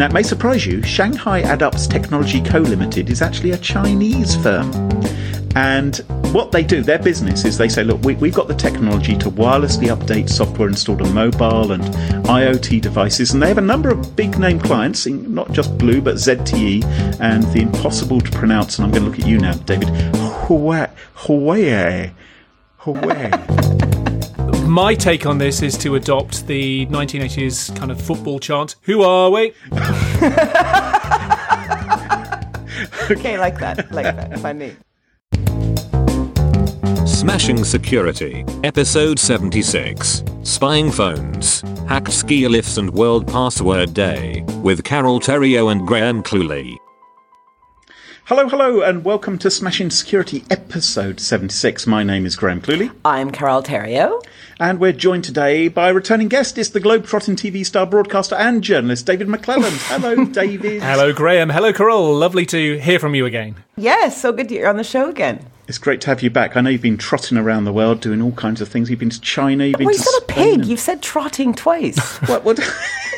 Now, it may surprise you, Shanghai Adups Technology Co. Limited is actually a Chinese firm. And what they do, their business is they say, look, we, we've got the technology to wirelessly update software installed on mobile and IoT devices. And they have a number of big name clients, not just Blue, but ZTE and the impossible to pronounce. And I'm going to look at you now, David. Huawei. Huawei. Huawei. My take on this is to adopt the 1980s kind of football chant Who are we? okay, like that. Like that. Funny. Smashing Security, Episode 76 Spying Phones, Hacked Ski Lifts and World Password Day, with Carol Theriault and Graham Cluley. Hello, hello, and welcome to Smashing Security Episode 76. My name is Graham Cluley. I'm Carol Theriault. And we're joined today by returning guest, is the Globetrotting TV star, broadcaster, and journalist, David McClelland. Hello, David. Hello, Graham. Hello, Carol. Lovely to hear from you again. Yes, so good to you're on the show again. It's great to have you back. I know you've been trotting around the world doing all kinds of things. You've been to China. You've been oh, to you said a pig. and- You've said trotting twice. What? what?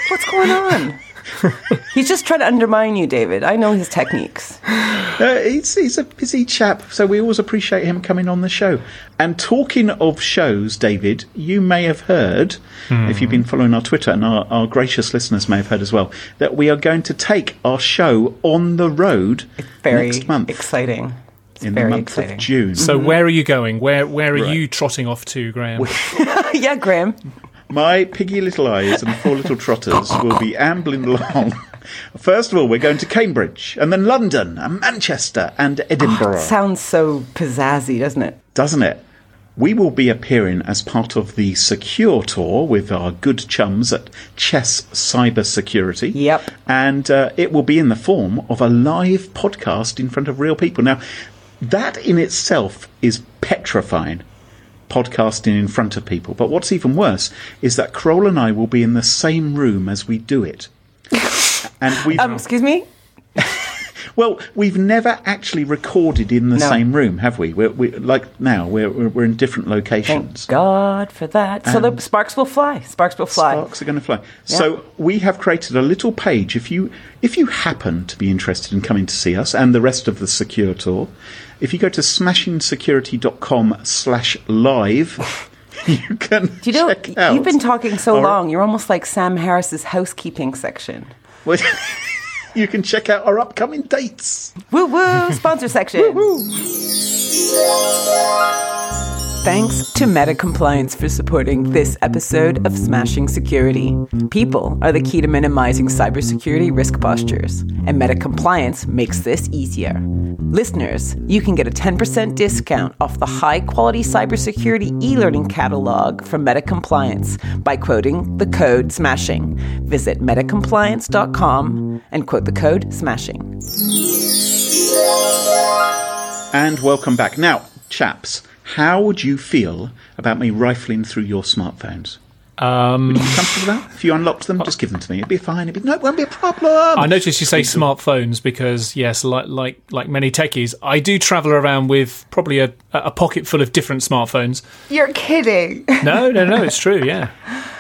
What's going on? He's just trying to undermine you, David. I know his techniques. Uh, he's, he's a busy chap, so we always appreciate him coming on the show. And talking of shows, David, you may have heard, if you've been following our Twitter, and our, our gracious listeners may have heard as well, that we are going to take our show on the road Very next month exciting. In very the month exciting. of June. So, where are you going? Where Where are Right. you trotting off to, Graham? yeah, Graham. My piggy little eyes and four little trotters will be ambling along. First of all, we're going to Cambridge, and then London, and Manchester, and Edinburgh. Sounds so pizzazzy, doesn't it? doesn't it? We will be appearing as part of the Secure Tour with our good chums at Chess Cyber Security. Yep. And uh, it will be in the form of a live podcast in front of real people. Now, that in itself is petrifying, podcasting in front of people. But what's even worse is that Carol and I will be in the same room as we do it. And we've Um, excuse me? Well, we've never actually recorded in the No. same room, have we? We're, we like now we're, we're we're in different locations. Thank. God for that. So the sparks will fly. Sparks will fly. Sparks are going to fly. So we have created a little page. If you if you happen to be interested in coming to see us and the rest of the secure tour, if you go to smashingsecurity.com slash live, you can Do you know, you've been talking so our- long, you're almost like Sam Harris's housekeeping section. Well, you can check out our upcoming dates. Woo woo! Sponsor section. Thanks to Meta Compliance for supporting this episode of Smashing Security. People are the key to minimizing cybersecurity risk postures, and Meta Compliance makes this easier. Listeners, you can get a 10% discount off the high quality cybersecurity e learning catalog from Meta Compliance by quoting the code SMASHING. Visit metacompliance.com and quote the code SMASHING. And welcome back. Now, chaps, how would you feel about me rifling through your smartphones? Um, Would you be comfortable with that? If you unlocked them, just give them to me. It'd be fine. It'd be, no, it won't be a problem. I noticed you say smartphones because yes, like like like many techies, I do travel around with probably a, a pocket full of different smartphones. You're kidding. No, no, no, it's true. Yeah,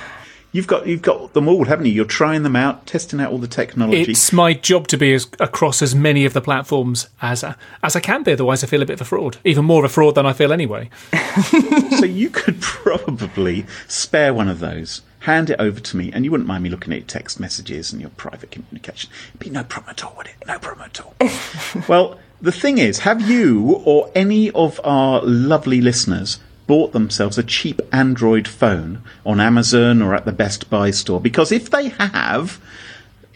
You've got you've got them all, haven't you? You're trying them out, testing out all the technology. it's my job to be as, across as many of the platforms as uh, as I can be. Otherwise, I feel a bit of a fraud, even more of a fraud than I feel anyway. so you could probably spare one of those, hand it over to me, and you wouldn't mind me looking at your text messages and your private communication. It'd be no problem at all, would it? No problem at all. well, the thing is, have you or any of our lovely listeners bought themselves a cheap Android phone on Amazon or at the Best Buy store? Because if they have,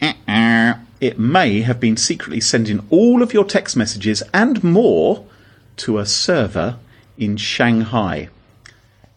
uh-uh, it may have been secretly sending all of your text messages and more to a server in Shanghai.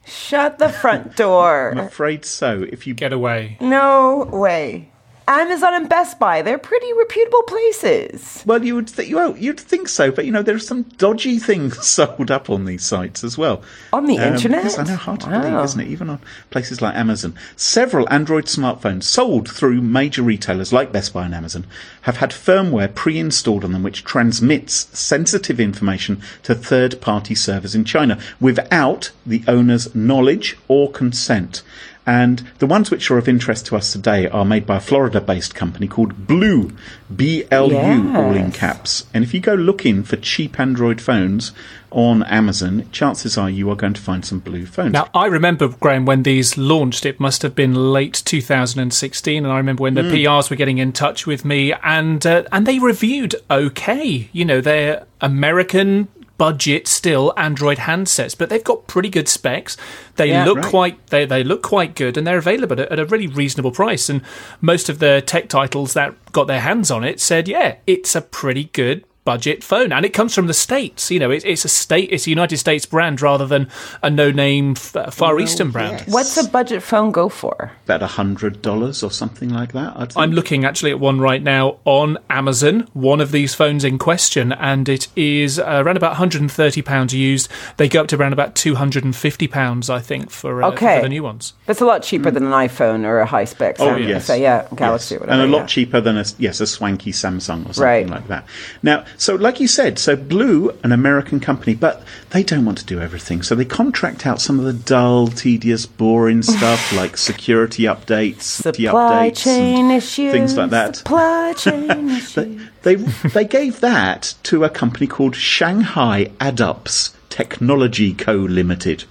Shut the front door. I'm afraid so. If you Get away. No way. Amazon and Best Buy, they're pretty reputable places. well, you would th- well, you'd think so, but you know there are some dodgy things sold up on these sites as well. On the um, internet? Yes, I know, hard to Wow. believe, isn't it? Even on places like Amazon, several Android smartphones sold through major retailers like Best Buy and Amazon have had firmware pre-installed on them which transmits sensitive information to third-party servers in China without the owner's knowledge or consent. And the ones which are of interest to us today are made by a Florida based company called Blue, B L U, all in caps. And if you go looking for cheap Android phones on Amazon, chances are you are going to find some Blue phones. Now, I remember, Graham, when these launched, it must have been late 2016, and I remember when the PRs were getting in touch with me, and uh, and they reviewed okay. You know, they're American budget still Android handsets, but they've got pretty good specs. They Yeah. look Right. quite they, they look quite good, and they're available at, at a really reasonable price. And most of the tech titles that got their hands on it said, yeah, it's a pretty good budget phone, and it comes from the states. You know, it, it's a state, it's a United States brand rather than a no-name f- Far Eastern brand. yes. What's a budget phone go for? About a hundred dollars or something like that. I'd I'm looking actually at one right now on Amazon, one of these phones in question, and it is uh, around about 130 pounds used. They go up to around about 250 pounds, I think, for, uh, Okay. for the new ones. It's a lot cheaper than an iPhone or a high spec. Oh Samsung. yes, So, yeah, Galaxy Yes. or whatever. and a lot yeah. cheaper than a yes a swanky Samsung or something Right. like that. Now, so like you said, so Blue, an American company, but they don't want to do everything, so they contract out some of the dull, tedious, boring stuff like security updates, Supply updates, chain issues. things like that. Supply chain issues. They they gave that to a company called Shanghai Adups Technology Co Limited.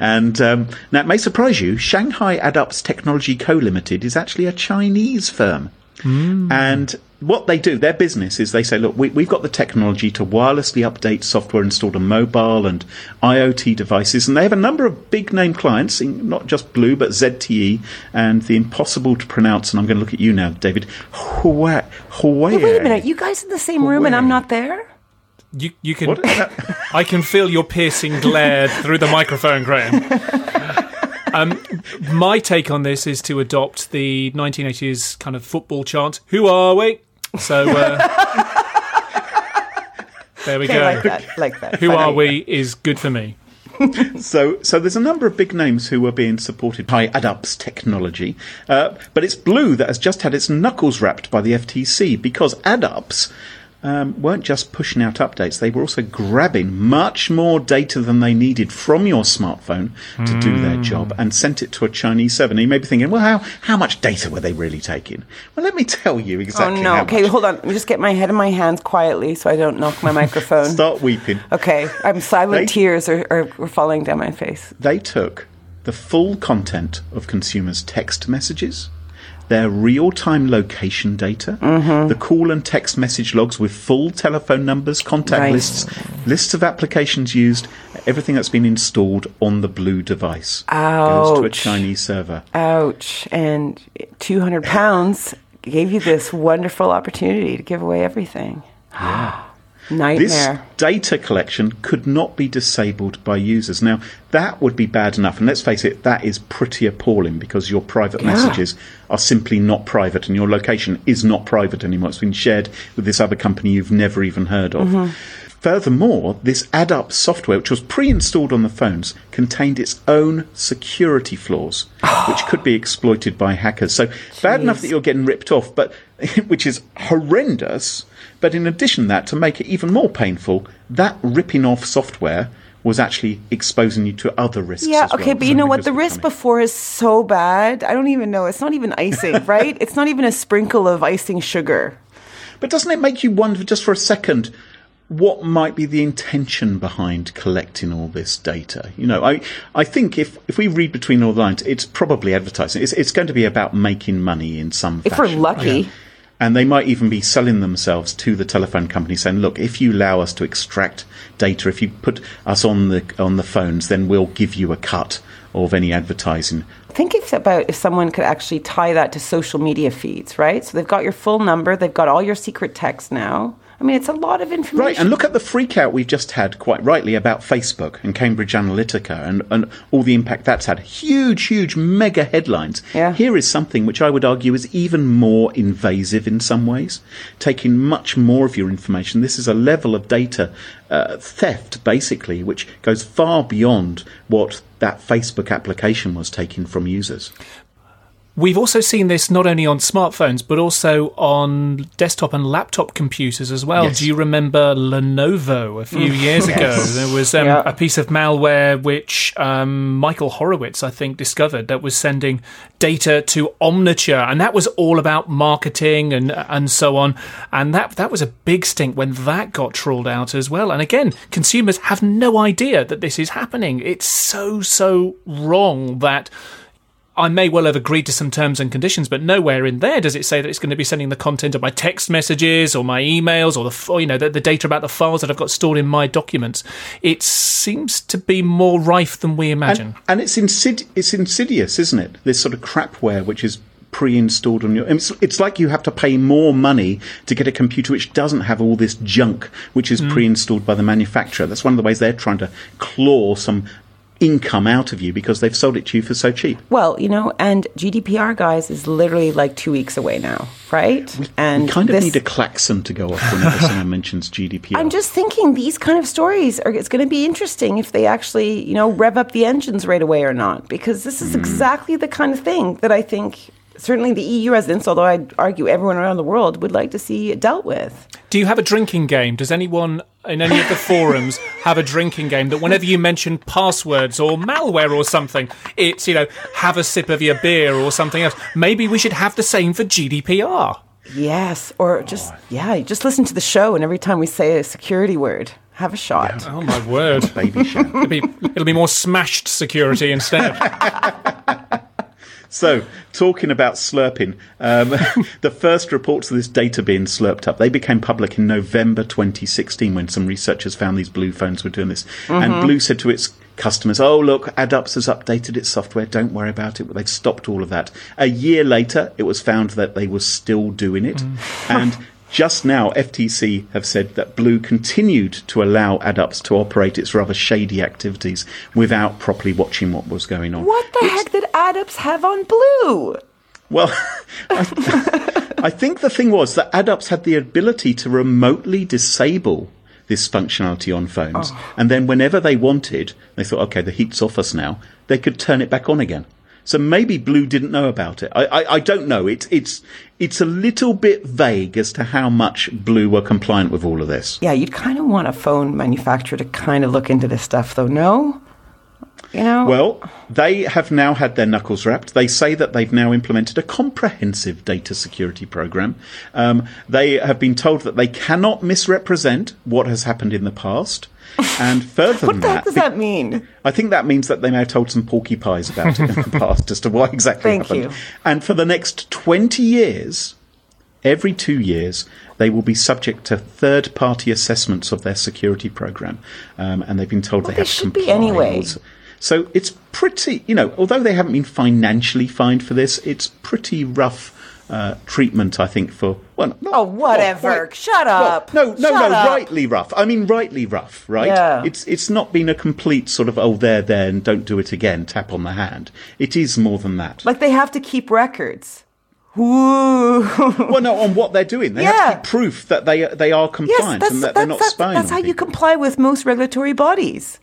And um, now it may surprise you, Shanghai Adups Technology Co Limited is actually a Chinese firm. Mm. And what they do, their business is they say, look, we, we've got the technology to wirelessly update software installed on mobile and IoT devices. And they have a number of big name clients, not just Blue, but ZTE and the impossible to pronounce. And I'm going to look at you now, David. Huawei. Huawei. Wait a minute, you guys in the same room and I'm not there? You, you can. What? I can feel your piercing glare through the microphone, Graham. Um, my take on this is to adopt the 1980s kind of football chant. Who are we? So uh, there we Okay, go. like that. Like that. Who Fine. are we is good for me. So, so there's a number of big names who are being supported by AdUps technology, uh, but it's Blue that has just had its knuckles rapped by the FTC because AdUps um, weren't just pushing out updates; they were also grabbing much more data than they needed from your smartphone to do their job and sent it to a Chinese server. And you may be thinking, well, how how much data were they really taking? Well, let me tell you exactly. Oh exactly. no. how Okay, much. hold on. Let me just get my head in my hands quietly so I don't knock my microphone. Start weeping. Okay, I'm silent. They- Tears are, are falling down my face. they took the full content of consumers' text messages, their real time location data, Mm-hmm. the call and text message logs with full telephone numbers, contact Right. lists, lists of applications used, everything that's been installed on the Blue device goes to a Ouch. Chinese server. Ouch. And 200 pounds gave you this wonderful opportunity to give away everything. This Nightmare. data collection could not be disabled by users. Now, that would be bad enough. And let's face it, that is pretty appalling because your private messages are simply not private and your location is not private anymore. It's been shared with this other company you've never even heard of. Mm-hmm. Furthermore, this AdUp software, which was pre installed on the phones, contained its own security flaws, which could be exploited by hackers. So, bad enough that you're getting ripped off, but which is horrendous. But in addition to that, to make it even more painful, that ripping off software was actually exposing you to other risks. Yeah, as well. okay, but you know what? The risk coming. before is so bad. I don't even know. It's not even icing, right? It's not even a sprinkle of icing sugar. But doesn't it make you wonder just for a second what might be the intention behind collecting all this data? You know, I, I think if, if we read between all the lines, it's probably advertising. It's, it's going to be about making money in some If we're fashion. lucky. And they might even be selling themselves to the telephone company saying, look, if you allow us to extract data, if you put us on the, on the phones, then we'll give you a cut of any advertising. I think about if someone could actually tie that to social media feeds, right? So they've got your full number, they've got all your secret text now. I mean, it's a lot of information. Right, and look at the freak out we've just had, quite rightly, about Facebook and Cambridge Analytica and, and all the impact that's had. Huge, huge, mega headlines. Yeah. Here is something which I would argue is even more invasive in some ways, taking much more of your information. This is a level of data uh, theft, basically, which goes far beyond what that Facebook application was taking from users. We've also seen this not only on smartphones, but also on desktop and laptop computers as well. Yes. Do you remember Lenovo a few years ago? There was um, Yeah. a piece of malware which um, Michael Horowitz, I think, discovered that was sending data to Omniture, and that was all about marketing and and so on. And that that was a big stink when that got trawled out as well. And again, consumers have no idea that this is happening. It's so so wrong that. I may well have agreed to some terms and conditions, but nowhere in there does it say that it's going to be sending the content of my text messages or my emails or the or, you know the, the data about the files that I've got stored in my documents. It seems to be more rife than we imagine. And, and it's insid- it's insidious, isn't it? This sort of crapware which is pre-installed on your. It's, it's like you have to pay more money to get a computer which doesn't have all this junk which is mm. pre-installed by the manufacturer. That's one of the ways they're trying to claw some income out of you because they've sold it to you for so cheap. Well, you know, and GDPR, guys, is literally like two weeks away now, right? and We kind of this- need a klaxon to go off whenever someone mentions GDPR. I'm just thinking these kind of stories are it's going to be interesting if they actually, you know, rev up the engines right away or not because this is hmm. exactly the kind of thing that I think certainly the EU residents, although I'd argue everyone around the world would like to see it dealt with. Do you have a drinking game? Does anyone in any of the forums have a drinking game that whenever you mention passwords or malware or something, it's, you know, have a sip of your beer or something else? Maybe we should have the same for GDPR. Yes, or just yeah, just listen to the show and every time we say a security word, have a shot. Oh my word. baby show. It'll be, it'll be more smashed security instead. So, talking about slurping, um, the first reports of this data being slurped up, they became public in November 2016 when some researchers found these Blue phones were doing this. And Blue said to its customers, oh, look, AdUps has updated its software, don't worry about it. They've stopped all of that. A year later, it was found that they were still doing it. And just now, FTC have said that Blue continued to allow AdUps to operate its rather shady activities without properly watching what was going on. What the heck did AdUps have on Blue? Well, I, I think the thing was that AdUps had the ability to remotely disable this functionality on phones, oh. and then whenever they wanted, they thought, okay, the heat's off us now, they could turn it back on again. So maybe Blue didn't know about it. I, I, I don't know. It's it's it's a little bit vague as to how much Blue were compliant with all of this. Yeah, you'd kind of want a phone manufacturer to kind of look into this stuff, though. No, Well, they have now had their knuckles wrapped. They say that they've now implemented a comprehensive data security program. Um, they have been told that they cannot misrepresent what has happened in the past. And further what than that, does that mean? I think that means that they may have told some porky pies about it in the past as to what exactly Thank happened. you. And for the next 20 years, every two years, they will be subject to third party assessments of their security program. Um, and they've been told Well, they they have to should be comply. anyway. So it's pretty, you know, although they haven't been financially fined for this, it's pretty rough. Uh, treatment, I think, for well, not- Oh, not whatever. quite- Shut well, up. no, no, Shut no. up. Rightly rough. I mean, rightly rough. Right? Yeah. It's it's not been a complete sort of oh there there and don't do it again tap on the hand. It is more than that. Like they have to keep records. Ooh. well, no, on what they're doing, they have to keep proof that they they are yes, compliant that's, and that they're not that's, spying. that's how you comply with most regulatory bodies.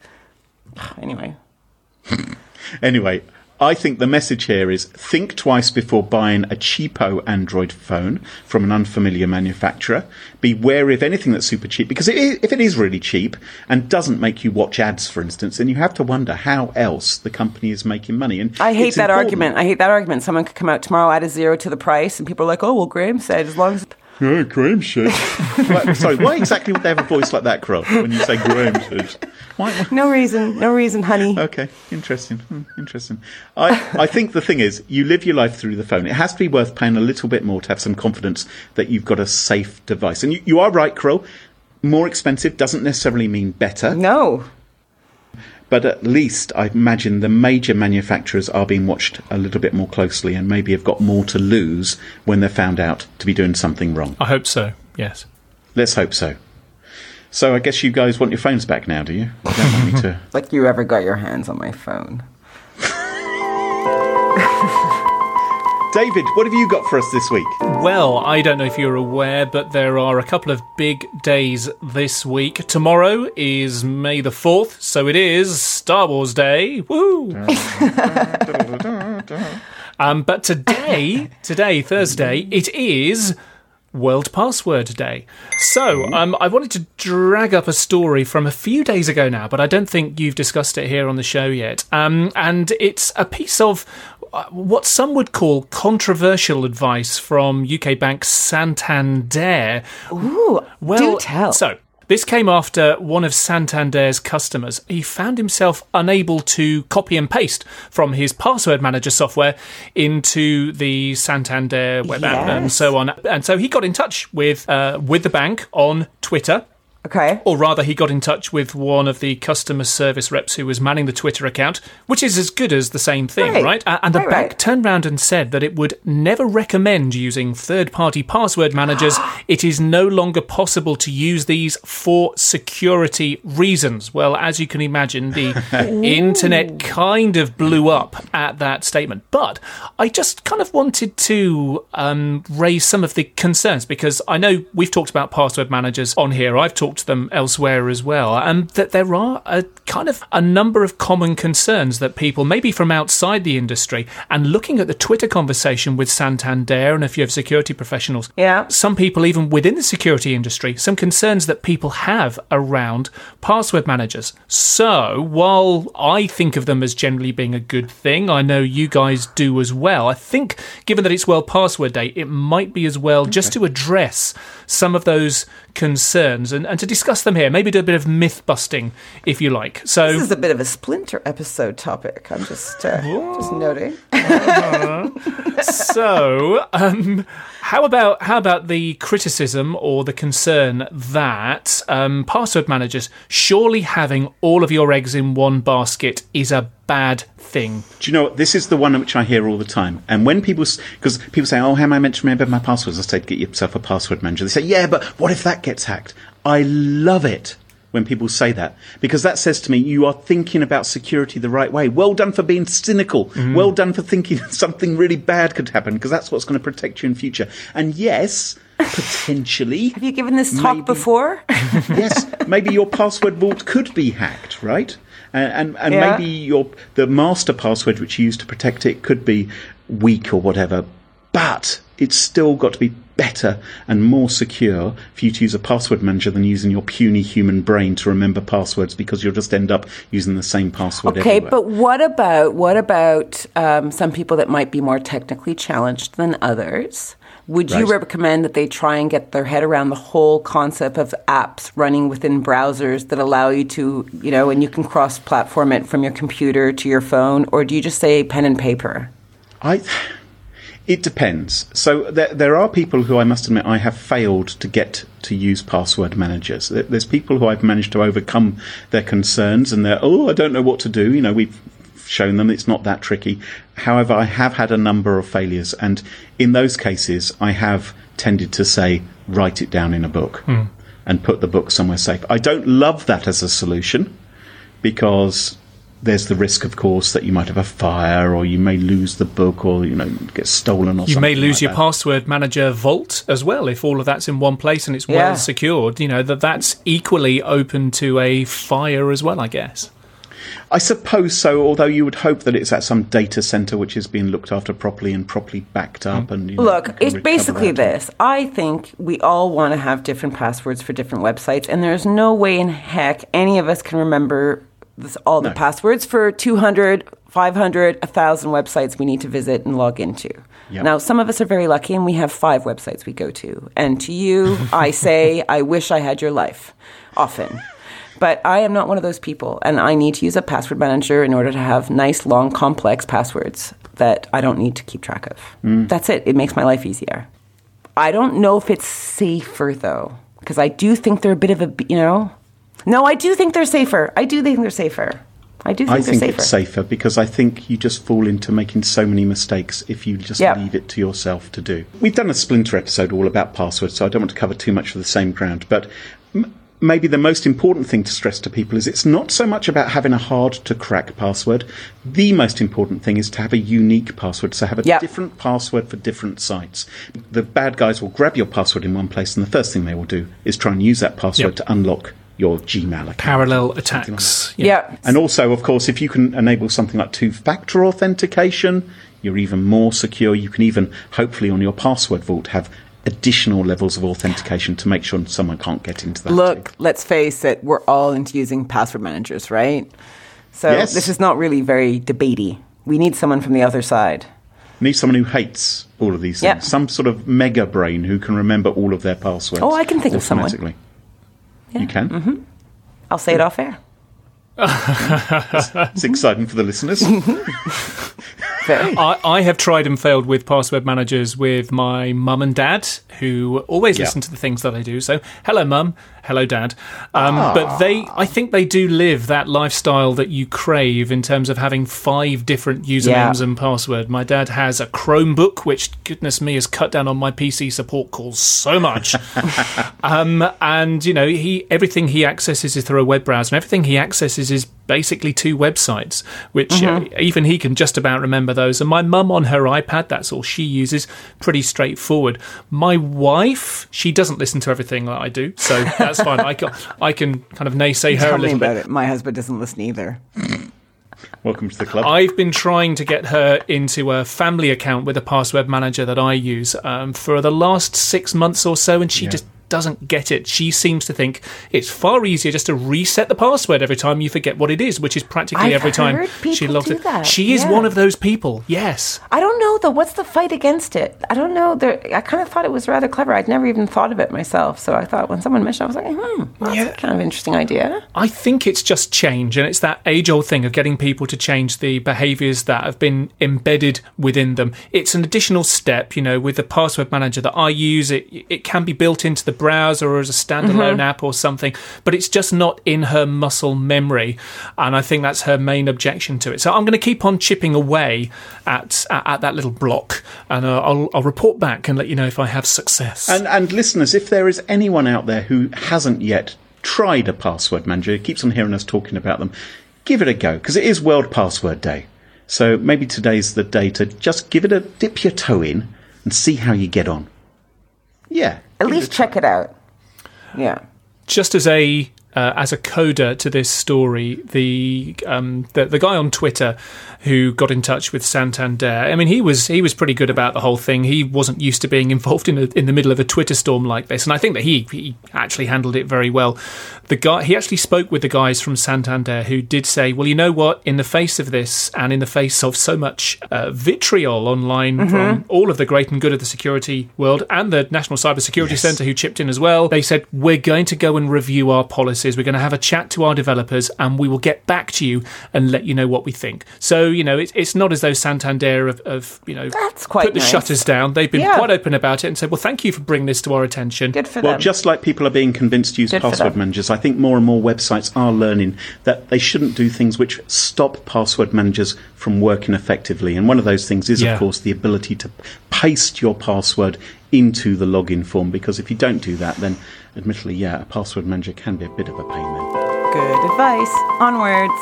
Anyway. Anyway, I think the message here is think twice before buying a cheapo Android phone from an unfamiliar manufacturer. Be wary of anything that's super cheap because it is, if it is really cheap and doesn't make you watch ads, for instance, then you have to wonder how else the company is making money. And I hate that important. argument. I hate that argument. Someone could come out tomorrow, add a zero to the price, and people are like, oh, well, Graham said as long as. Oh, Graham said. Why- sorry, why exactly would they have a voice like that, Carol, when you say Graham said? Why, why- No reason. No reason, honey. Okay, interesting. Hmm, interesting. I, I think the thing is, you live your life through the phone. It has to be worth paying a little bit more to have some confidence that you've got a safe device. And you, you are right, Carol. More expensive doesn't necessarily mean better, No. But at least I imagine the major manufacturers are being watched a little bit more closely and maybe have got more to lose when they're found out to be doing something wrong. I hope so, yes. Let's hope so. So I guess you guys want your phones back now, do you? You don't want me to. Like you ever got your hands on my phone. David, what have you got for us this week? Well, I don't know if you're aware, but there are a couple of big days this week. Tomorrow is May the 4th, so it is Star Wars Day. Woo! Um, but today, today, Thursday, it is World Password Day. So um, I wanted to drag up a story from a few days ago now, but I don't think you've discussed it here on the show yet. Um, and it's a piece of what some would call controversial advice from UK bank Santander. Ooh, Well, do tell. So, this came after one of Santander's customers. He found himself unable to copy and paste from his password manager software into the Santander web app and so on. And so he got in touch with uh, with the bank on Twitter. Okay. Or rather, he got in touch with one of the customer service reps who was manning the Twitter account, which is as good as the same thing, Right. right? And the Right, bank right. turned round and said that it would never recommend using third party password managers. it is no longer possible to use these for security reasons. Well, as you can imagine, the internet kind of blew up at that statement. But I just kind of wanted to um, raise some of the concerns because I know we've talked about password managers on here. I've talked to them elsewhere as well, and that there are a kind of a number of common concerns that people, maybe from outside the industry, and looking at the Twitter conversation with Santander and a few of security professionals, Yeah. some people even within the security industry, some concerns that people have around password managers. So while I think of them as generally being a good thing, I know you guys do as well. I think given that it's World Password Day, it might be as well just to address some of those concerns and, and to discuss them here. Maybe do a bit of myth busting, if you like. So This is a bit of a splinter episode topic. I'm just uh, just noting. so, um, how about how about the criticism or the concern that um, password managers surely having all of your eggs in one basket is a bad thing? Do you know? This is the one which I hear all the time. And when people, because people say, "Oh, how am I meant to remember my passwords?" I say, "Get yourself a password manager." They say, "Yeah, but what if that gets hacked?" I love it when people say that because that says to me, you are thinking about security the right way. Well done for being cynical. Mm-hmm. Well done for thinking something really bad could happen because that's what's going to protect you in future. And yes, potentially, Have you given this talk Maybe. before? yes, maybe your password vault could be hacked, right? And and, and Yeah. maybe your the master password which you use to protect it could be weak or whatever, but it's still got to be better and more secure for you to use a password manager than using your puny human brain to remember passwords because you'll just end up using the same password Okay, everywhere. but what about what about um, some people that might be more technically challenged than others? Would you recommend that they try and get their head around the whole concept of apps running within browsers that allow you to, you know, and you can cross-platform it from your computer to your phone, or do you just say pen and paper? I. It depends. So there, there are people who I must admit I have failed to get to use password managers. There's people who I've managed to overcome their concerns and they're, oh, I don't know what to do. You know, we've shown them it's not that tricky. However, I have had a number of failures and in those cases I have tended to say, write it down in a book hmm. and put the book somewhere safe. I don't love that as a solution because there's the risk, of course, that you might have a fire, or you may lose the book, or you know, get stolen, or You may lose like your that. password manager vault as well if all of that's in one place and it's well Yeah. secured. You know that that's equally open to a fire as well. I guess. I suppose so. Although you would hope that it's at some data center which is being looked after properly and properly backed up. Mm. And you know, Look, can it's basically that. this. I think we all want to have different passwords for different websites, and there's no way in heck any of us can remember this, all the No. passwords for 200, 500, 1,000 websites we need to visit and log into. Yep. Now, some of us are very lucky, and we have five websites we go to. And to you, I say, I wish I had your life often. But I am not one of those people, and I need to use a password manager in order to have nice, long, complex passwords that I don't need to keep track of. Mm. That's it. It makes my life easier. I don't know if it's safer though, because I do think they're a bit of a, you know. No, I do think they're safer. I do think they're safer. I do think I they're think safer. it's safer because I think you just fall into making so many mistakes if you just Yeah. leave it to yourself to do. We've done a Splinter episode all about passwords, so I don't want to cover too much of the same ground. But m- maybe the most important thing to stress to people is it's not so much about having a hard to crack password. The most important thing is to have a unique password, so have a Yeah. different password for different sites. The bad guys will grab your password in one place, and the first thing they will do is try and use that password Yep. to unlock your Gmail account. Parallel something like that. attacks. yeah. And also, of course, if you can enable something like two factor authentication, you're even more secure. You can even, hopefully, on your password vault, have additional levels of authentication to make sure someone can't get into that. Look, too. let's face it, we're all into using password managers, right? So Yes. this is not really very debatey. We need someone from the other side. need someone who hates all of these things. Yep. Some sort of mega brain who can remember all of their passwords. Oh, I can think of someone. Automatically. You can. Mm-hmm. I'll say it off air. It's exciting for the listeners. I, I have tried and failed with password managers with my mum and dad, who always Yeah. listen to the things that I do. So, hello, mum. Hello, dad. Um, But they, I think they do live that lifestyle that you crave in terms of having five different usernames Yeah. and password. My dad has a Chromebook, which, goodness me, has cut down on my PC support calls so much. Um, and you know, he everything he accesses is through a web browser, and everything he accesses is basically two websites, which uh, even he can just about remember those. And my mum on her iPad, that's all she uses. Pretty straightforward. My wife, she doesn't listen to everything that I do, so that's fine. I can I can kind of naysay her a Tell me little about bit. it. My husband doesn't listen either. Welcome to the club. I've been trying to get her into a family account with a password manager that I use um, for the last six months or so, and she just doesn't get it. She seems to think it's far easier just to reset the password every time you forget what it is, which is practically I've every time heard she people logs do it. that, She is yeah. one of those people. Yes. I don't know though. What's the fight against it? I don't know. There, I kind of thought it was rather clever. I'd never even thought of it myself. So I thought when someone mentioned, it, I was like, hmm, that's Yeah. a kind of interesting idea. I think it's just change, and it's that age old thing of getting people to change the behaviours that have been embedded within them. It's an additional step, you know, with the password manager that I use. It it can be built into the browser or as a standalone app or something, but it's just not in her muscle memory, and I think that's her main objection to it. So I'm going to keep on chipping away at at, at that little block, and uh, I'll I'll report back and let you know if I have success. And, and listeners, if there is anyone out there who hasn't yet tried a password manager, keeps on hearing us talking about them, give it a go because it is World Password Day. So maybe today's the day to just give it a dip your toe in and see how you get on. Yeah. At least check it out. Yeah. just as a uh, as a coda to this story, the, um, the the guy on Twitter who got in touch with Santander. I mean, he was he was pretty good about the whole thing. He wasn't used to being involved in a, in the middle of a Twitter storm like this, and I think that he he actually handled it very well. The guy he actually spoke with the guys from Santander who did say, "Well, you know what? In the face of this, and in the face of so much uh, vitriol online from all of the great and good of the security world and the National Cybersecurity Yes. Centre who chipped in as well. They said, We're going to go and review our policies. We're going to have a chat to our developers and we will get back to you and let you know what we think. So, you know, it's, it's not as though Santander have, have you know, That's quite put the nice. shutters down. They've been Yeah. quite open about it and said, Well, thank you for bringing this to our attention. Good for Well, them. just like people are being convinced to use Good password managers, I think more and more websites are learning that they shouldn't do things which stop password managers from working effectively. And one of those things is, Yeah. of course, the ability to paste your password into the login form. Because if you don't do that, then admittedly, yeah, a password manager can be a bit of a pain then. Good advice. Onwards.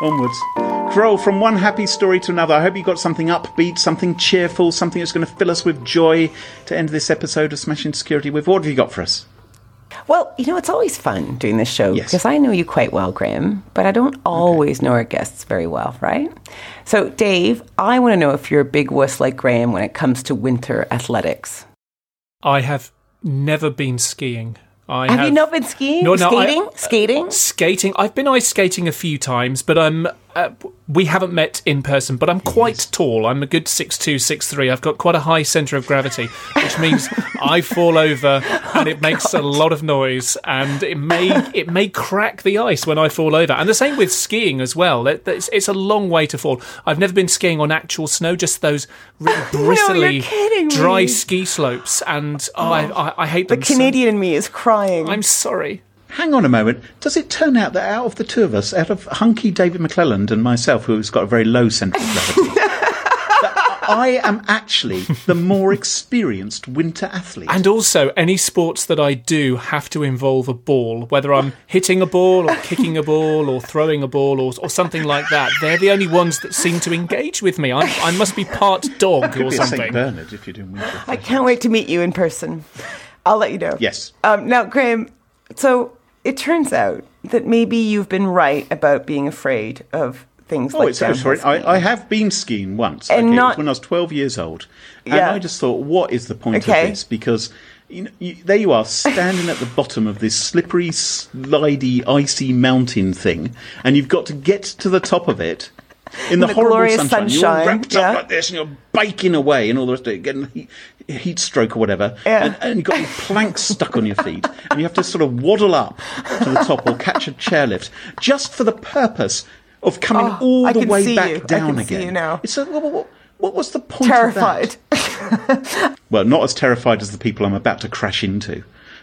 Onwards. Carol, from one happy story to another, I hope you got something upbeat, something cheerful, something that's going to fill us with joy to end this episode of Smashing Security with. What have you got for us? Well, you know, it's always fun doing this show Yes. because I know you quite well, Graham, but I don't always know our guests very well, right? So, Dave, I want to know if you're a big wuss like Graham when it comes to winter athletics. I have never been skiing. I Have, you not been skiing? No, no, I- skating? Uh, skating? Skating. I've been ice skating a few times, but I'm. Uh, we haven't met in person, but I'm quite tall. I'm a good six two, six three. I've got quite a high centre of gravity, which means I fall over and it makes a lot of noise, and it may it may crack the ice when I fall over. And the same with skiing as well. It- It's, it's a long way to fall. I've never been skiing on actual snow, just those really bristly, me. dry ski slopes, and oh, I, I, I hate The them. so- Canadian in me is crying. I'm sorry. Hang on a moment. Does it turn out that out of the two of us, out of hunky David McClelland and myself, who's got a very low centre of gravity, I am actually the more experienced winter athlete? And also, any sports that I do have to involve a ball, whether I'm hitting a ball or kicking a ball or throwing a ball or, or something like that. They're the only ones that seem to engage with me. I'm, I must be part dog Could or be a St. something. Bernard if you're doing winter. I can't wait to meet you in person. I'll let you know. Yes. Um, now, Graham, so it turns out that maybe you've been right about being afraid of things like that. Oh, like it's so downhill sorry. I, I have been skiing once. And okay, not- when I was 12 years old. And Yeah. I just thought, what is the point Okay. of this? Because you know, you, there you are, standing at the bottom of this slippery, slidey, icy mountain thing, and you've got to get to the top of it in the, the horrible glorious sunshine. sunshine, You're wrapped yeah. up like this, and you're baking away, and all the rest of it, getting heat, stroke or whatever. Yeah. And, and you've got planks stuck on your feet, and you have to sort of waddle up to the top or catch a chairlift just for the purpose of coming Oh, all I the way back you. I down again. you now. It's a, what, what, what was the point Terrified. of that? Well, not as terrified as the people I'm about to crash into.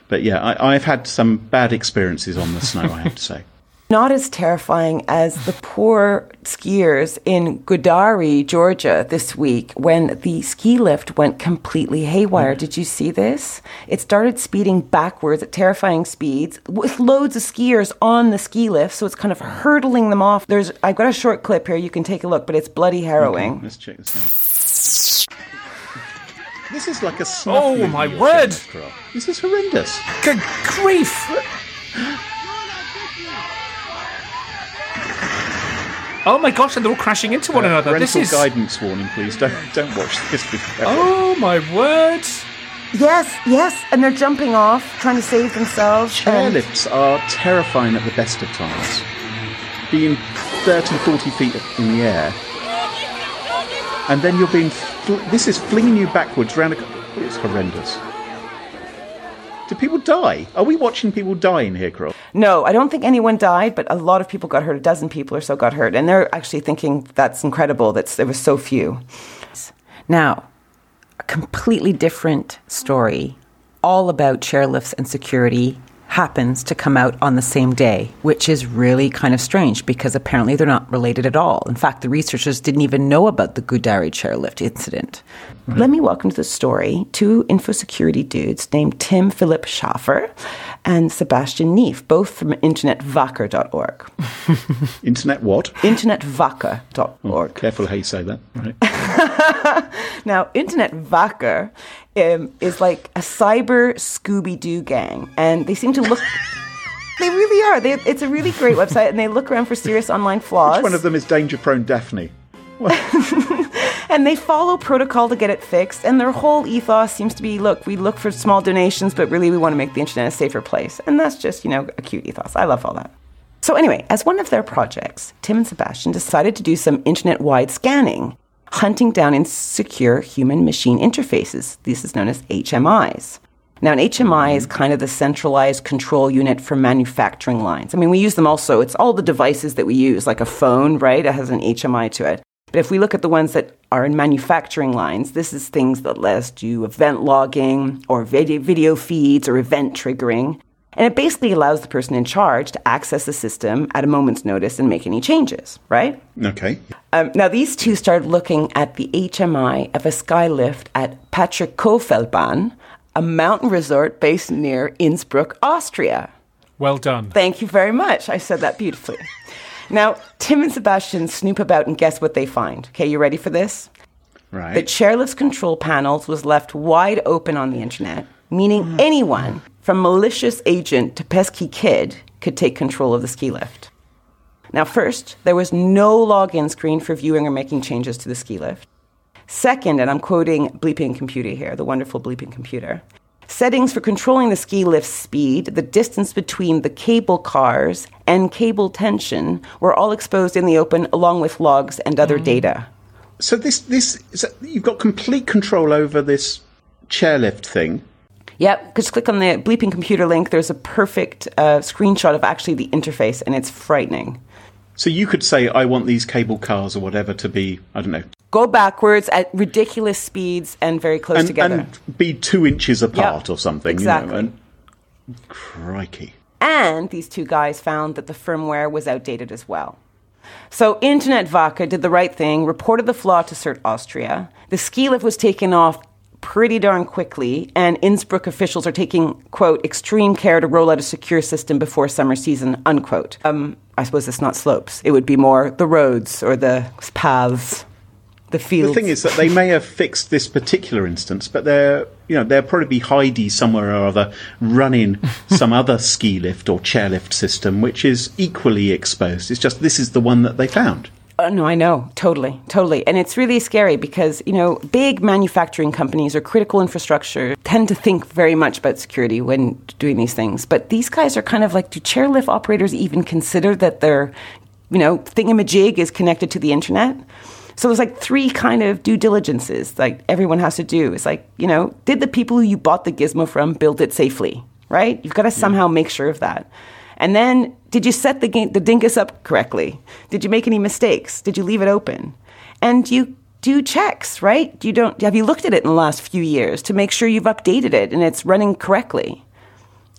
But yeah, I, I've had some bad experiences on the snow, I have to say. Not as terrifying as the poor skiers in Gudauri, Georgia this week when the ski lift went completely haywire. Mm-hmm. Did you see this? It started speeding backwards at terrifying speeds with loads of skiers on the ski lift, so it's kind of hurtling them off. There's I've got a short clip here, you can take a look, but it's bloody harrowing. Let's check this out. This is like a snuff Oh, my word. showing us, Carol. This is horrendous. Good grief! Oh my gosh, and they're all crashing into one uh, another. This is. guidance warning, please. Don't don't watch this. Oh my word! Yes, yes, and they're jumping off, trying to save themselves. and- Chairlifts are terrifying at the best of times. Being 30, 40 feet in the air, and then you're being. Fl- this is flinging you backwards round a. It's horrendous. Do people die? Are we watching people die in here, Carol? No, I don't think anyone died, but a lot of people got hurt. A dozen people or so got hurt. And they're actually thinking that's incredible that there was so few. Now, a completely different story, all about chairlifts and security, happens to come out on the same day, which is really kind of strange because apparently they're not related at all. In fact, the researchers didn't even know about the Gudauri chairlift incident. Let me welcome to the story two infosecurity dudes named Tim Philip Schaffer and Sebastian Neef, both from internetwache.org. Internet what? internetwache.org. Oh, careful how you say that. Right. Now, Internet Wache um, is like a cyber Scooby Doo gang, and they seem to look. they really are. They, it's a really great website, and they look around for serious online flaws. Which one of them is danger prone Daphne? and they follow protocol to get it fixed. And their whole ethos seems to be look, we look for small donations, but really we want to make the internet a safer place. And that's just, you know, a cute ethos. I love all that. So, anyway, as one of their projects, Tim and Sebastian decided to do some internet wide scanning, hunting down insecure human machine interfaces. This is known as HMIs. Now, an HMI is mm-hmm. kind of the centralized control unit for manufacturing lines. I mean, we use them also. It's all the devices that we use, like a phone, right? It has an HMI to it. But if we look at the ones that are in manufacturing lines, this is things that let us do event logging or video, video feeds or event triggering. And it basically allows the person in charge to access the system at a moment's notice and make any changes, right? Okay. Um, now, these two started looking at the HMI of a sky lift at Patscherkofelbahn, a mountain resort based near Innsbruck, Austria. Well done. Thank you very much. I said that beautifully. Now, Tim and Sebastian snoop about and guess what they find. Okay, you ready for this? Right. The chairlift's control panels was left wide open on the internet, meaning anyone, from malicious agent to pesky kid, could take control of the ski lift. Now, first, there was no login screen for viewing or making changes to the ski lift. Second, and I'm quoting Bleeping Computer here, the wonderful Bleeping Computer. Settings for controlling the ski lift's speed, the distance between the cable cars, and cable tension were all exposed in the open along with logs and other mm. data. So this this is you've got complete control over this chairlift thing. Yep, just click on the bleeping computer link. There's a perfect uh, screenshot of actually the interface, and it's frightening. So you could say, I want these cable cars or whatever to be, I don't know, Go backwards at ridiculous speeds and very close and, together. and be two inches apart Yeah, or something. exactly. You know, and, crikey. And these two guys found that the firmware was outdated as well. So Internet Wache did the right thing, reported the flaw to CERT Austria. The ski lift was taken off pretty darn quickly, and Innsbruck officials are taking, quote, extreme care to roll out a secure system before summer season, unquote. Um, I suppose it's not slopes. It would be more the roads or the paths, the fields. The thing is that they may have fixed this particular instance, but they're, you know, there'll probably be Heidi somewhere or other running some other ski lift or chairlift system which is equally exposed. It's just this is the one that they found. Oh, no, I know. Totally. Totally. And it's really scary because, you know, big manufacturing companies or critical infrastructure tend to think very much about security when doing these things. But these guys are kind of like, do chairlift operators even consider that their, you know, thingamajig is connected to the internet? So there's like three kind of due diligences like everyone has to do. It's like, you know, did the people who you bought the gizmo from build it safely? Right? You've got to somehow make sure of that. And then, did you set the, the dingus up correctly? Did you make any mistakes? Did you leave it open? And you do checks, right? You don't have you looked at it in the last few years to make sure you've updated it and it's running correctly.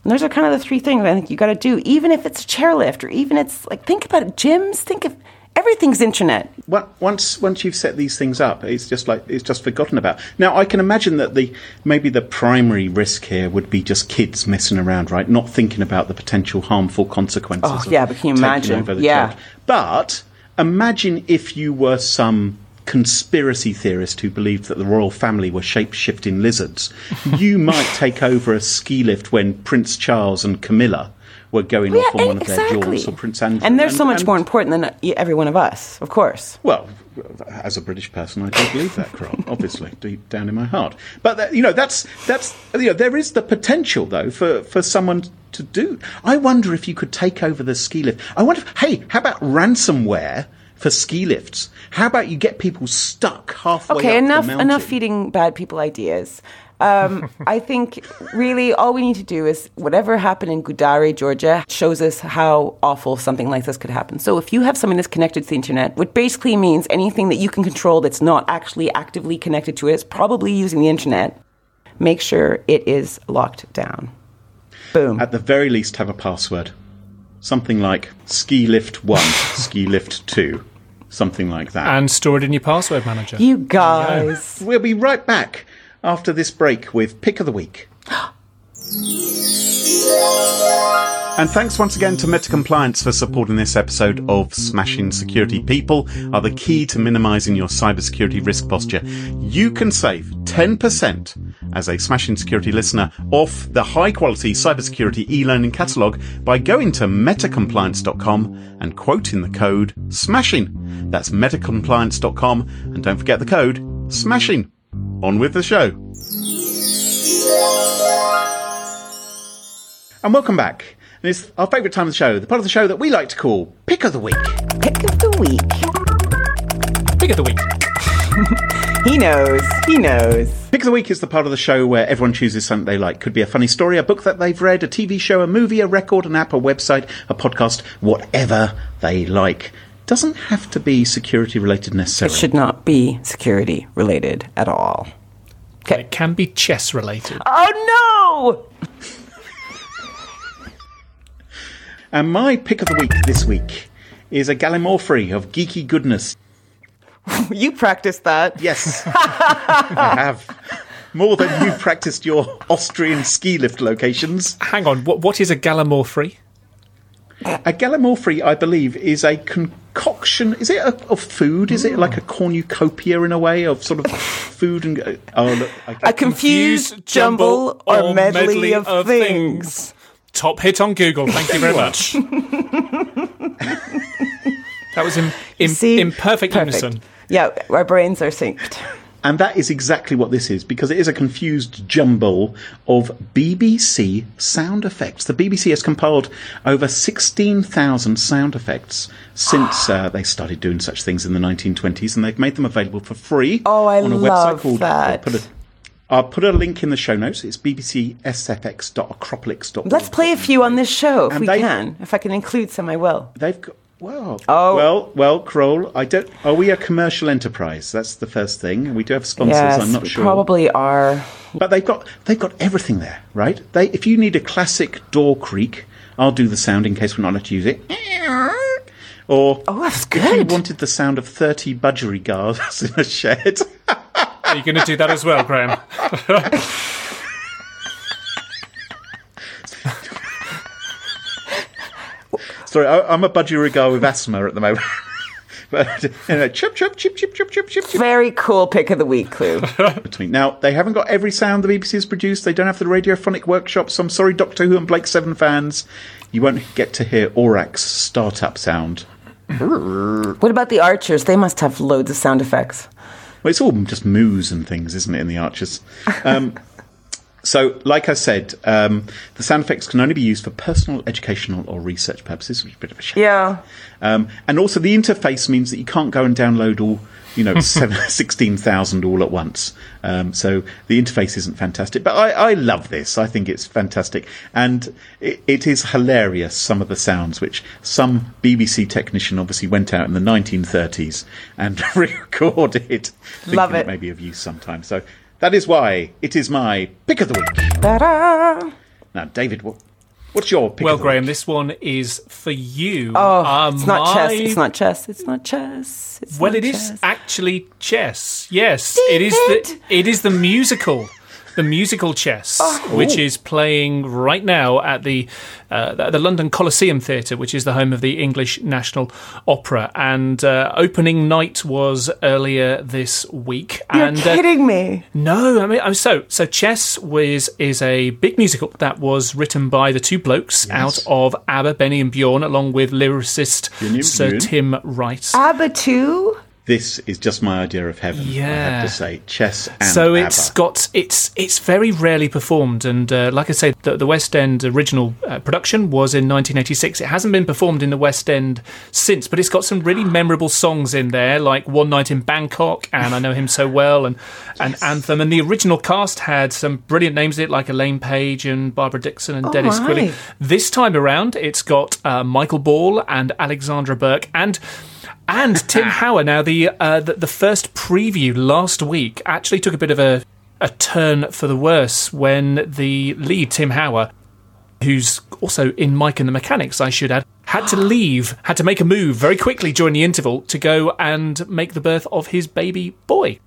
And those are kind of the three things I think you got to do, even if it's a chairlift or even it's like think about it, gyms. Think of everything's internet. Well, once once you've set these things up, it's just like it's just forgotten about. Now, I can imagine that the maybe the primary risk here would be just kids messing around, right? Not thinking about the potential harmful consequences. Oh, yeah, but can you imagine? over the Yeah. child. But imagine if you were some conspiracy theorist who believed that the royal family were shape shifting lizards. you might take over a ski lift when Prince Charles and Camilla were going off on one of their jaunts, or Prince Andrew. And they're so much and- more important than uh, every one of us, of course. well, as a British person, I do believe that, Carol. Obviously, deep down in my heart. But that, you know, that's that's you know, there is the potential though for for someone to do. I wonder if you could take over the ski lift. I wonder. If, hey, how about ransomware for ski lifts? How about you get people stuck halfway Okay, up enough the mountain? enough feeding bad people ideas. Um, I think really all we need to do is whatever happened in Gudauri, Georgia, shows us how awful something like this could happen. So if you have something that's connected to the internet, which basically means anything that you can control that's not actually actively connected to it is probably using the internet, make sure it is locked down. Boom. At the very least, have a password. Something like ski lift one, ski lift two, something like that. And store it in your password manager. you guys. We'll be right back after this break with Pick of the Week. And thanks once again to Meta Compliance for supporting this episode of Smashing Security. People are the key to minimizing your cybersecurity risk posture. You can save 10% as a Smashing Security listener off the high quality cybersecurity e-learning catalog by going to metacompliance.com and quoting the code SMASHING. That's metacompliance.com and don't forget the code SMASHING. On with the show. And welcome back. And it's our favourite time of the show, the part of the show that we like to call Pick of the Week. Pick of the week. Pick of the week. He knows. He knows. Pick of the Week is the part of the show where everyone chooses something they like. Could be a funny story, a book that they've read, a TV show, a movie, a record, an app, a website, a podcast, whatever they like. It doesn't have to be security related necessarily. It should not be security related at all. Okay. It can be chess related. Oh no! And my pick of the week this week is a gallimaufry of geeky goodness. You practiced that. Yes, I have. More than you've practiced your Austrian ski lift locations. Hang on, what, what is a gallimaufry? A gallimaufry, I believe, is a concoction. Is it a, of food? Is it like a hmm. cornucopia in a way of sort of food and? Oh, look, I, A confused jumble or medley, of, things. Top hit on Google. Thank you very much. that was in, in, See? in perfect, Perfect. unison. Yeah, our brains are synced. And that is exactly what this is, because it is a confused jumble of BBC sound effects. The BBC has compiled over 16,000 sound effects since uh, they started doing such things in the 1920s, and they've made them available for free Oh, I on a love website called. that. I'll put, a, I'll put a link in the show notes. It's bbcsfx.acropolis.org. Let's play a few on this show if And we can. If I can include some, I will. They've got. Well, Oh. well, well, Carol. I don't. Are we a commercial enterprise? That's the first thing. We do have sponsors. yes, I'm not we sure. probably are. But they've got they've got everything there, right? They if you need a classic door creak, I'll do the sound in case we're not allowed to use it. Or Oh, that's if you wanted the sound of thirty budgerigars in a shed. Are you going to do that as well, Graham? Sorry, I, am a budgie budgerigar with asthma at the moment. but anyway, chip, chip, chip, chip, chip, chip, chip. Very cool pick of the week, Clue. now, they haven't got every sound the BBC has produced. They don't have the radiophonic workshops. I'm sorry, Doctor Who and Blake Seven fans. You won't get to hear Orac's startup sound. what about the Archers? They must have loads of sound effects. Well, it's all just moos and things, isn't it, in the Archers? Um, so, like I said, um, the sound effects can only be used for personal, educational, or research purposes, which is a bit of a shame. Yeah. Um, and also, the interface means that you can't go and download all, you know, 16,000 all at once. Um, so the interface isn't fantastic. But I, I love this. I think it's fantastic. And it, it is hilarious, some of the sounds, which some BBC technician obviously went out in the 1930s and recorded. Thinking Love it. may be of use sometime. So that is why it is my pick of the week. Ta-da! Now, David, what, what's your pick Well, of the Graham, week? this one is for you. Oh, Uh, it's not chess. It's not chess. It's not chess. It's Well, not it is chess. actually chess. Yes, it is. The, it is the musical, the musical chess, Oh. which is playing right now at the uh, the- London Coliseum Theatre, which is the home of the English National Opera. And uh, opening night was earlier this week. You're and uh, kidding me. no, I mean, I'm so so. Chess was is a big musical that was written by the two blokes out of ABBA, Benny and Bjorn, along with lyricist Sir Tim Wright. ABBA 2? This is just my idea of heaven. Yeah. I Yeah. have to say, chess and so it's ABBA. got it's it's very rarely performed, and uh, like I say, the, the West End original uh, production was in 1986. It hasn't been performed in the West End since, but it's got some really memorable songs in there, like "One Night in Bangkok" and "I Know Him So Well" and and "Anthem." And the original cast had some brilliant names in it, like Elaine Paige and Barbara Dickson and Dennis my. Quilly. This time around, it's got uh, Michael Ball and Alexandra Burke and. And Tim Howar. Now, the, uh, the the first preview last week actually took a bit of a a turn for the worse when the lead Tim Howar, who's also in Mike and the Mechanics, I should add, had to leave, had to make a move very quickly during the interval to go and make the birth of his baby boy.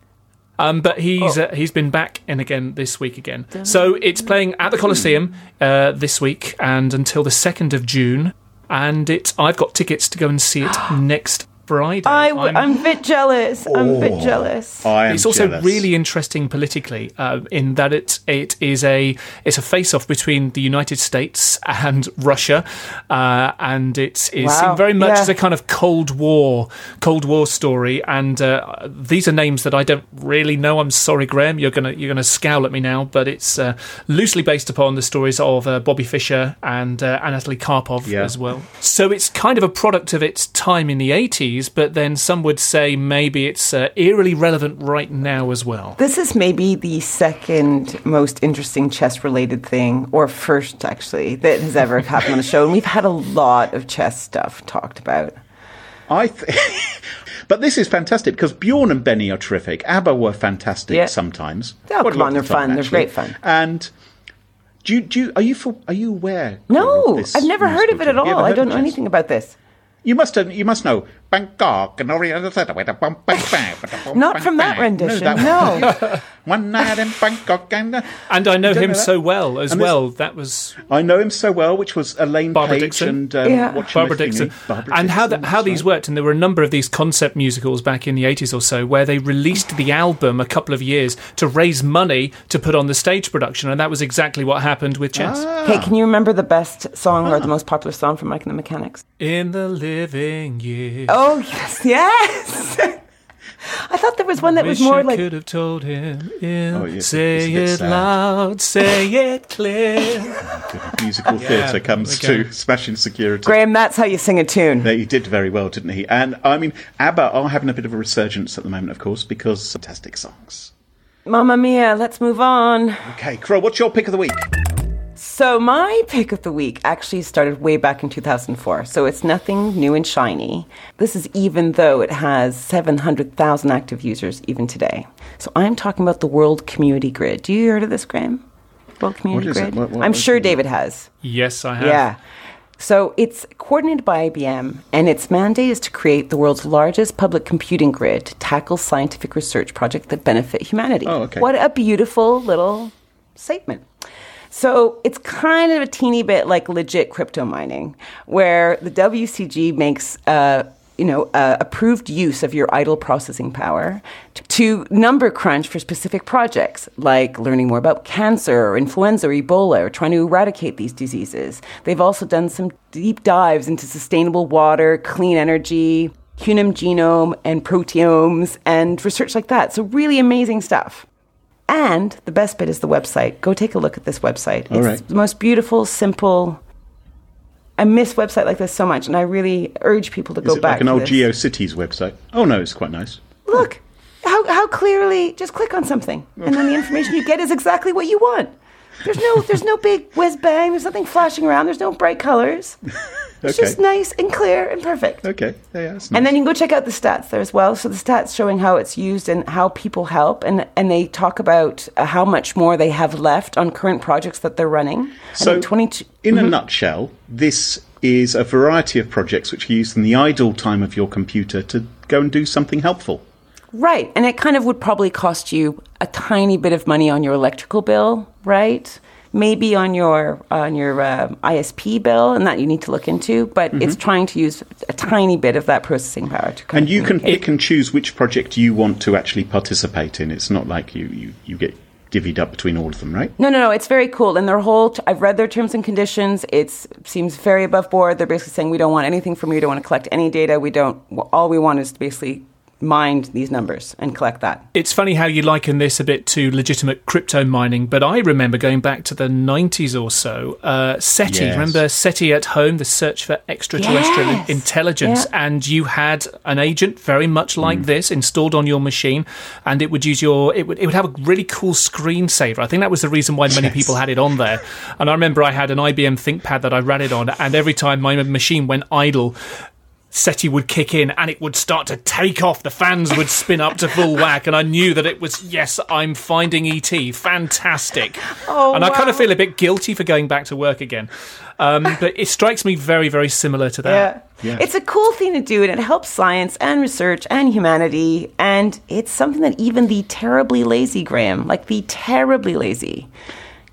Um, but he's uh, he's been back in again this week again. So it's playing at the Coliseum uh, this week and until the second of June. And it's I've got tickets to go and see it next Friday. I w- I'm- I'm a bit jealous. I'm a bit jealous. I am it's also jealous. really interesting politically uh, in that it it is a it's a face off between the United States and Russia, uh, and it's is Wow, very much yeah. as a kind of Cold War Cold War story. And uh, these are names that I don't really know. I'm sorry, Graham. You're gonna you're gonna scowl at me now, but it's uh, loosely based upon the stories of uh, Bobby Fischer and uh, Anatoly Karpov Yeah. as well. So it's kind of a product of its time in the 80s, but then some would say maybe it's uh, eerily relevant right now as well. This is maybe the second most interesting chess related thing, or first actually, that has ever happened on the show. And we've had a lot of chess stuff talked about. I th- but this is fantastic because Bjorn and Benny are terrific. ABBA were fantastic Yeah. sometimes. Oh, Quite come on, they're the time, fun. They're great fun. And do you, do you, are you fu- are you aware? No, of this I've never heard of it at all. I don't know anything about this. You must have, you must know Bangkok and Not from that rendition. No. One night in Bangkok and uh, And I know him know so well as And this- well. That was I know him so well, which was Elaine Barbara Paige Dickson. and um, Yeah. Barbara Dickson. Thingy. Barbara and how the, how these right. worked, and there were a number of these concept musicals back in the 80s or so where they released the album a couple of years to raise money to put on the stage production, and that was exactly what happened with Chess. Ah. Hey, can you remember the best song or the most popular song from Mike and the Mechanics? In the living Years. Oh, yes, yes. I thought there was one that was Wish more I like. could have told him. In, Oh, yes, say it's a it sad. loud, say it clear. Oh, musical theatre comes to. Smashing Security. Graham, that's how you sing a tune. No, he did very well, didn't he? And I mean, ABBA are having a bit of a resurgence at the moment, of course, because fantastic songs. Mamma mia, let's move on. Okay, Carol, what's your pick of the week? So, my pick of the week actually started way back in 2004. So, it's nothing new and shiny. This is even though it has 700,000 active users even today. So, I'm talking about the World Community Grid. Do you heard of this, Graham? World Community is it? Grid? What- what- I'm what sure is it? David has. Yes, I have. Yeah. So it's coordinated by IBM, and its mandate is to create the world's largest public computing grid to tackle scientific research projects that benefit humanity. Oh, okay. What a beautiful little statement. So it's kind of a teeny bit like legit crypto mining, where the WCG makes uh, you know, uh, approved use of your idle processing power to number crunch for specific projects like learning more about cancer or influenza or Ebola or trying to eradicate these diseases. They've also done some deep dives into sustainable water, clean energy, human genome and proteomes and research like that. So really amazing stuff. And the best bit is the website. Go take a look at this website. All it's right. the most beautiful, simple. I miss website like this so much, and I really urge people to Is go back. like an to old this. GeoCities website? Oh no, it's quite nice. Look, how how clearly just click on something, and then the information you get is exactly what you want. There's no there's no big whiz bang. There's nothing flashing around. There's no bright colors. It's Okay. just nice and clear and perfect. Okay, yeah, nice. And then you can go check out the stats there as well. So the stats showing how it's used and how people help, and and they talk about uh, how much more they have left on current projects that they're running. So, 22. in a nutshell, this is a variety of projects which are used in the idle time of your computer to go and do something helpful. Right. And it kind of would probably cost you a tiny bit of money on your electrical bill, right? Maybe on your on your um ISP bill, and that you need to look into. But it's trying to use a tiny bit of that processing power to. Mm-hmm. And you can pick and choose which project you want to actually participate in. It's not like you, you, you get divvied up between all of them, right? No, no, no. It's very cool, and their whole. I've read their terms and conditions. It seems very above board. They're basically saying we don't want anything from you. We don't want to collect any data. We don't. All we want is to basically mind these numbers and collect that. It's funny how you liken this a bit to legitimate crypto mining, but I remember going back to the 90s or so. Uh, SETI, Yes. remember SETI at home, the search for extraterrestrial Yes. intelligence? Yeah. And you had an agent very much like this installed on your machine, and it would use your, it would, it would have a really cool screensaver. I think that was the reason why many Yes. people had it on there. And I remember I had an IBM ThinkPad that I ran it on, and every time my machine went idle, SETI would kick in and it would start to take off. The fans would spin up to full whack, and I knew that it was, yes, I'm finding ET. Fantastic. Oh, and I kind of feel a bit guilty for going back to work again. Um, but it strikes me very, very similar to that. Yeah. Yeah. It's a cool thing to do, and it helps science and research and humanity. And it's something that even the terribly lazy, Graham, like the terribly lazy,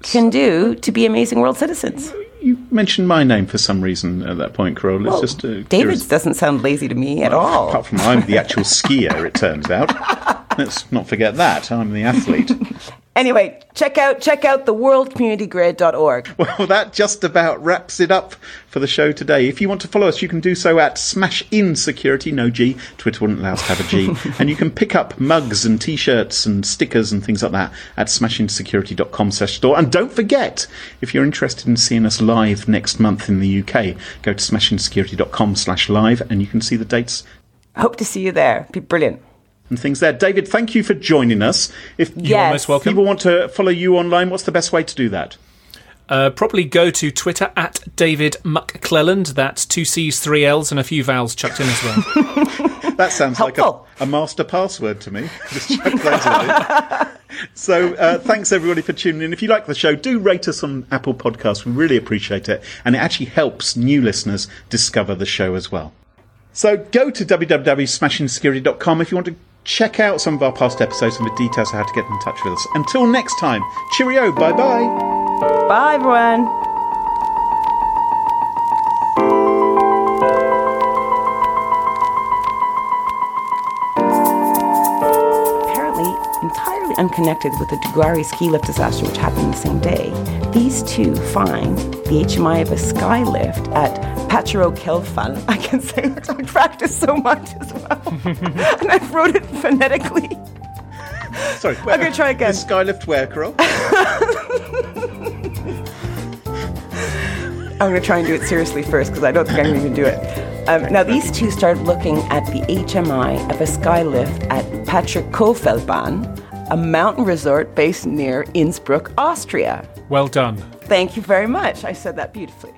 can do to be amazing world citizens. You mentioned my name for some reason at that point, Carol. It's Well, just uh, David's doesn't sound lazy to me at all. Apart from I'm the actual skier, it turns out. Let's not forget that. I'm the athlete. Anyway, check out check out theworldcommunitygrid.org. Well, that just about wraps it up for the show today. If you want to follow us, you can do so at Smash In Security, no G. Twitter wouldn't allow us to have a G. and you can pick up mugs and t-shirts and stickers and things like that at smashinsecurity.com slash store. And don't forget, if you're interested in seeing us live next month in the UK, go to smashinsecurity.com slash live and you can see the dates Hope to see you there. Be brilliant. And things there. David, thank you for joining us. If You're Yes. most welcome. people want to follow you online, what's the best way to do that? Uh, probably go to Twitter at David McClelland. That's two C's, three L's, and a few vowels chucked in as well. That sounds like a, a master password to me. Just chuck those in. So uh, thanks everybody for tuning in. If you like the show, do rate us on Apple Podcasts. We really appreciate it, and it actually helps new listeners discover the show as well. So go to www.smashingsecurity.com if you want to check out some of our past episodes and the details of how to get in touch with us. Until next time, cheerio, bye bye. Bye everyone. Apparently, entirely unconnected with the Dugari ski lift disaster, which happened the same day, these two find the HMI of a sky lift at Patro Kelfan. I can say it, I practiced so much as well. and I wrote it phonetically. Sorry, I'm gonna try again. The Skylift where, Carol? I'm going to try and do it seriously first because I don't think I'm going to do it. Um, now, these two started looking at the HMI of a sky lift at Patscherkofelbahn, a mountain resort based near Innsbruck, Austria. Well done. Thank you very much. I said that beautifully.